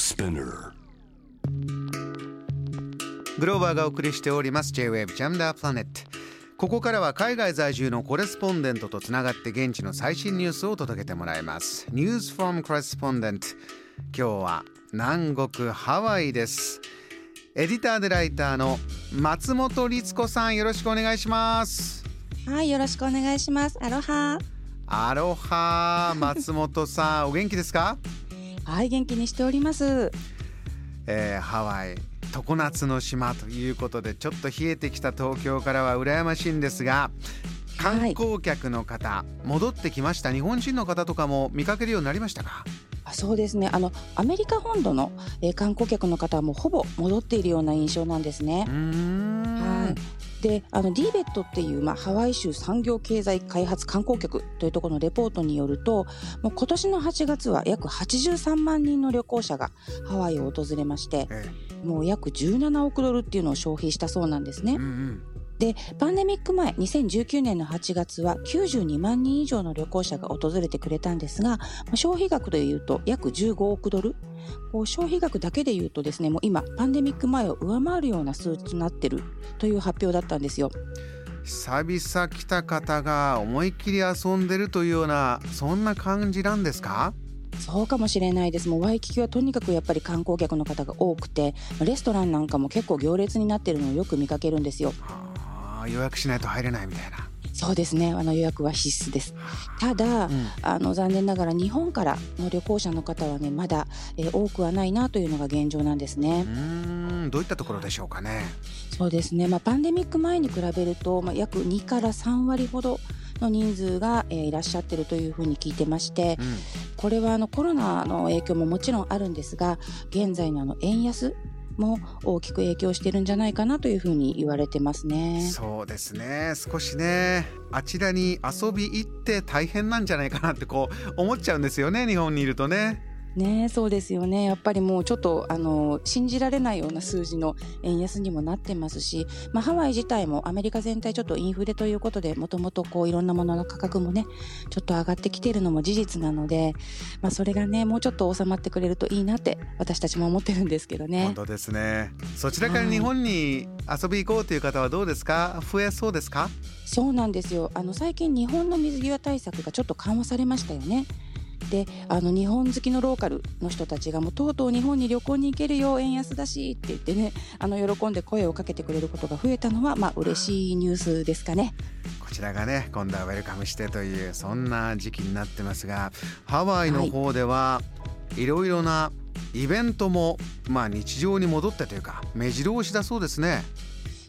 Spinner. グローバーがお送りしております。J-Wave Jam the Planet ここからは海外在住のコレスポンデントとつながって現地の最新ニュースを届けてもらいます。News from Correspondent 今日は南国ハワイです。エディターでライターの松本律子さんよろしくお願いします。はい、よろしくお願いします。アロハ。アロハ松本さんお元気ですか、はい、元気にしております。えーハワイ常夏の島ということでちょっと冷えてきた東京からは羨ましいんですが観光客の方、戻ってきました日本人の方とかも見かけるようになりましたか？あそうですね。あのアメリカ本土の、えー観光客の方はもうほぼ戻っているような印象なんですねうー。んはい。で、あの DBET っていうまあハワイ州産業経済開発観光局というところのレポートによると、もう今年の8月は約83万人の旅行者がハワイを訪れまして、えもう約17億ドルっていうのを消費したそうなんですねえうん。うんでパンデミック前2019年の8月は92万人以上の旅行者が訪れてくれたんですがまあ消費額でいうと約15億ドルこう消費額だけでいうとですねもう今パンデミック前を上回るような数値となってるという発表だったんですよ。久々来た方が思いっきり遊んでるというようなそんな感じなんですか？そうかもしれないです。もうワイキキはとにかくやっぱり観光客の方が多くて、レストランなんかも結構行列になってるのをよく見かけるんですよ。予約しないと入れないみたいな、そうですね。あの予約は必須です。ただ、うんあの残念ながら日本からの旅行者の方はねまだ、えー多くはないなというのが現状なんですねう。ーんどういったところでしょうかねそうですね。まあパンデミック前に比べると、まあ、約2から3割ほどの人数が、えーいらっしゃってるというふうに聞いてまして、うんこれはあのコロナの影響ももちろんあるんですが、現在のあの円安も大きく影響してるんじゃないかなというふうに言われてますね。そうですね少しねあちらに遊び行って大変なんじゃないかなってこう思っちゃうんですよね日本にいるとねねそうですよね。やっぱりもうちょっとあの信じられないような数字の円安にもなってますし、まあ、ハワイ自体もアメリカ全体ちょっとインフレということでもともとこういろんなものの価格もねちょっと上がってきているのも事実なので、まあ、それがねもうちょっと収まってくれるといいなって私たちも思ってるんですけどね本。当ですねそちらから日本に遊び行こうという方はどうですか？増えそうですか？そうなんですよあの最近日本の水際対策がちょっと緩和されましたよね。であの日本好きのローカルの人たちがもうとうとう日本に旅行に行けるよ円安だしって言ってねあの喜んで声をかけてくれることが増えたのはまあ嬉しいニュースですかね。こちらがね今度はウェルカムしてというそんな時期になってますがハワイの方ではいろいろなイベントもまあ日常に戻ってというか目白押しだそうですね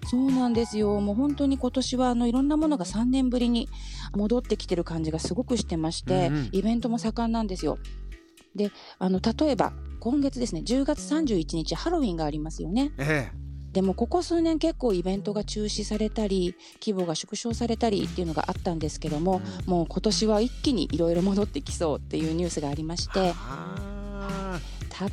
そうなんですよもう本当に今年はあのいろんなものが3年ぶりに戻ってきてる感じがすごくしてまして、うんうんイベントも盛んなんですよ。であの例えば今月ですね10月31日ハロウィンがありますよね。えでもここ数年結構イベントが中止されたり規模が縮小されたりっていうのがあったんですけども、もう今年は一気にいろいろ戻ってきそうっていうニュースがありましてあ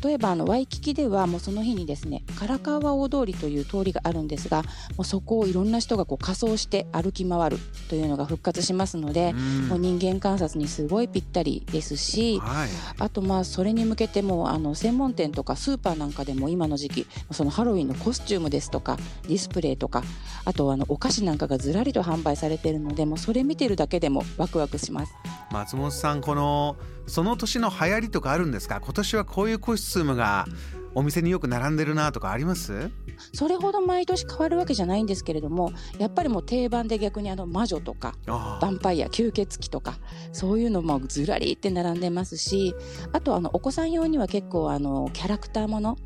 例えばあのワイキキではもうその日にですねカラカワ大通りという通りがあるんですがもうそこをいろんな人がこう仮装して歩き回るというのが復活しますので、ーもう人間観察にすごいぴったりですし、はいあとまあそれに向けてもうあの専門店とかスーパーなんかでも今の時期そのハロウィンのコスチュームですとかディスプレイとかあとあのお菓子なんかがずらりと販売されているのでもうそれ見てるだけでもワクワクします。松本さんこのその年の流行りとかあるんですか？今年はこういうコスチュームがお店によく並んでるなとかあります？それほど毎年変わるわけじゃないんですけれどもやっぱりもう定番で逆にあの魔女とかあ。ヴァンパイア吸血鬼とかそういうのもずらりって並んでますしあとあのお子さん用には結構あのキャラクターもの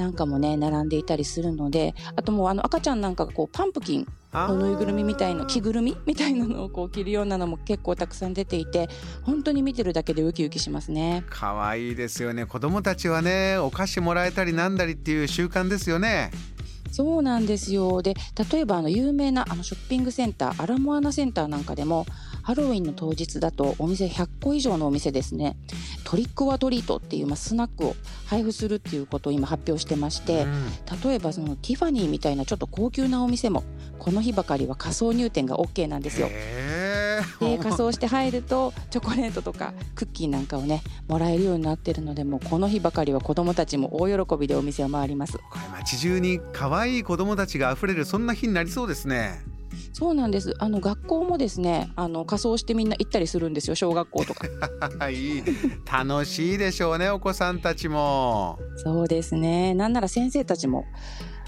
なんかもね並んでいたりするのであともうあの赤ちゃんなんかがこうパンプキンあのぬいぐるみみたいな着ぐるみみたいなのをこう着るようなのも結構たくさん出ていて本当に見てるだけでウキウキしますね。かわいいですよね。子供たちはねお菓子もらえたりなんだりっていう習慣ですよね。そうなんですよ。で例えばあの有名なあのショッピングセンターアラモアナセンターなんかでもハロウィンの当日だとお店100個以上のお店ですねトリック・オア・トリートっていう、まあ、スナックを配布するっていうことを今発表してまして、例えばそのティファニーみたいなちょっと高級なお店もこの日ばかりは仮想入店が OK なんですよ。で仮装して入るとチョコレートとかクッキーなんかをねもらえるようになってるのでもうこの日ばかりは子どもたちも大喜びでお店を回ります。これ街中に可愛い子どもたちがあふれるそんな日になりそうですねそうなんです。あの学校もですねあの仮装してみんな行ったりするんですよ小学校とか。いい。楽しいでしょうねお子さんたちも。そうですね。なんなら先生たちも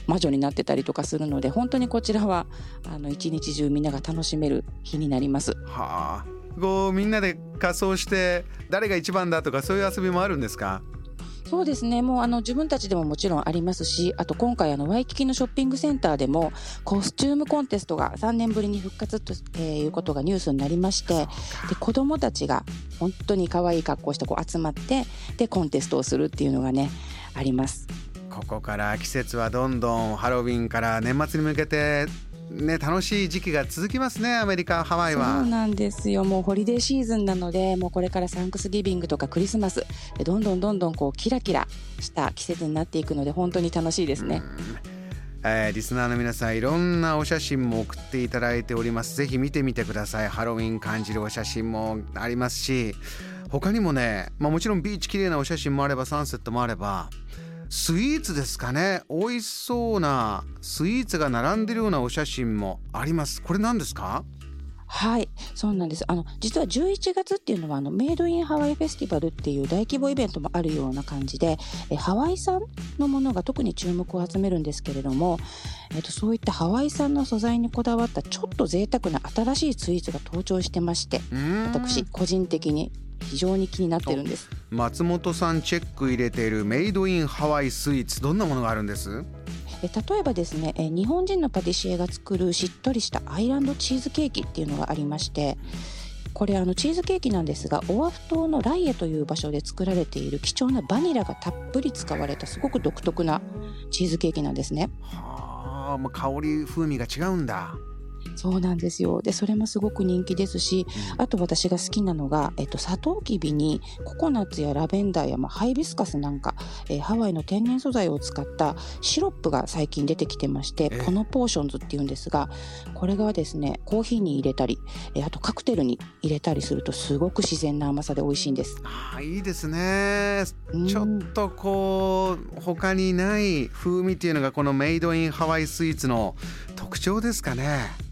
魔女になってたりとかするので本当にこちらはあの一日中みんなが楽しめる日になります。はあ。こうみんなで仮装して誰が一番だとかそういう遊びもあるんですか？そうですねもうあの自分たちでももちろんありますしあと今回あのワイキキのショッピングセンターでもコスチュームコンテストが3年ぶりに復活と、えー、いうことがニュースになりましてで子どもたちが本当に可愛い格好してこう集まってでコンテストをするっていうのがねあります。ここから季節はどんどんハロウィンから年末に向けてね、楽しい時期が続きますねアメリカハワイは。そうなんですよ。もうホリデーシーズンなのでもうこれからサンクスギビングとかクリスマス。どんどんどんどんこうキラキラした季節になっていくので本当に楽しいですね。えー、リスナーの皆さんいろんなお写真も送っていただいております。ぜひ見てみてください。ハロウィン感じるお写真もありますし。他にもね、まあ、もちろんビーチ綺麗なお写真もあればサンセットもあればスイーツですかね。美味しそうなスイーツが並んでるようなお写真もあります。これ何ですか？はいそうなんです。あの実は11月っていうのはあのメイドインハワイフェスティバルっていう大規模イベントもあるような感じでえハワイ産のものが特に注目を集めるんですけれども、えっと、そういったハワイ産の素材にこだわったちょっと贅沢な新しいスイーツが登場してまして私個人的に非常に気になってるんです松本さんチェック入れているメイドインハワイスイーツどんなものがあるんです？え例えばですねえ日本人のパティシエが作るしっとりしたアイランドチーズケーキっていうのがありましてこれあのチーズケーキなんですがオアフ島のライエという場所で作られている貴重なバニラがたっぷり使われたすごく独特なチーズケーキなんですね。はあ、まあ、香り風味が違うんだ。そうなんですよ。で、それもすごく人気ですし、あと私が好きなのが、えっと、サトウキビにココナッツやラベンダーや、まあ、ハイビスカスなんか、えー、ハワイの天然素材を使ったシロップが最近出てきてまして、ポノポーションズっていうんですが、これがですね、コーヒーに入れたり、えー、あとカクテルに入れたりするとすごく自然な甘さで美味しいんです。あいいですね。ちょっとこう、他にない風味っていうのがこのメイドインハワイスイーツの特徴ですかね。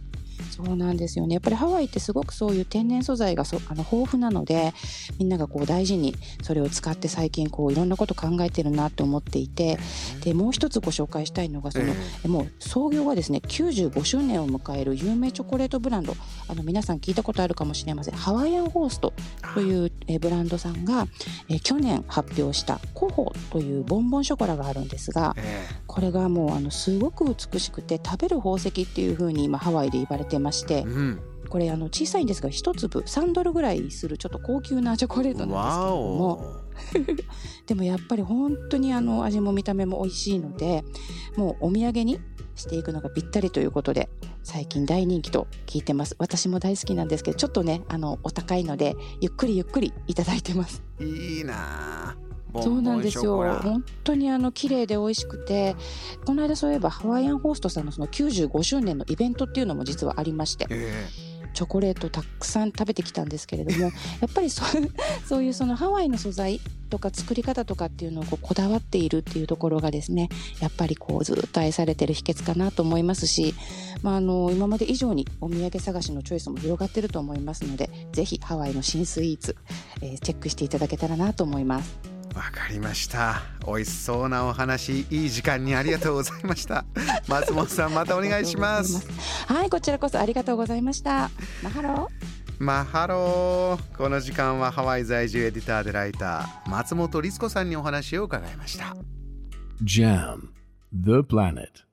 そうなんですよね。やっぱりハワイってすごくそういう天然素材がそあの豊富なのでみんながこう大事にそれを使って最近こういろんなこと考えてるなと思っていてでもう一つご紹介したいのがその、えー、もう創業がですね95周年を迎える有名チョコレートブランド。あの皆さん聞いたことあるかもしれません。ハワイアンホーストというえブランドさんがえ去年発表したコホというボンボンショコラがあるんですが、えー、これがもうあのすごく美しくて食べる宝石っていう風に今ハワイで言われてまして、うん、これあの小さいんですが1粒3ドルぐらいするちょっと高級なチョコレートなんですけれども でもやっぱり本当にあの味も見た目も美味しいのでもうお土産にしていくのがぴったりということで最近大人気と聞いてます。私も大好きなんですけどちょっとねあのお高いのでゆっくりゆっくりいただいてます。いいなそうなんですよ。本当にあの綺麗で美味しくてこの間そういえばハワイアンホーストさんのその95周年のイベントっていうのも実はありまして、えー、チョコレートたくさん食べてきたんですけれどもやっぱりそ そういうそのハワイの素材とか作り方とかっていうのをこうこだわっているっていうところがですねやっぱりこうずっと愛されてる秘訣かなと思いますし、まあ、あの今まで以上にお土産探しのチョイスも広がってると思いますのでぜひハワイの新スイーツ、えー、チェックしていただけたらなと思います。わかりました。美味しそうなお話いい時間にありがとうございました。松本さんまたお願いします。はいこちらこそありがとうございました。マハローマハロー。この時間はハワイ在住エディターでライター松本律子さんにお話を伺いました。JAM The Planet.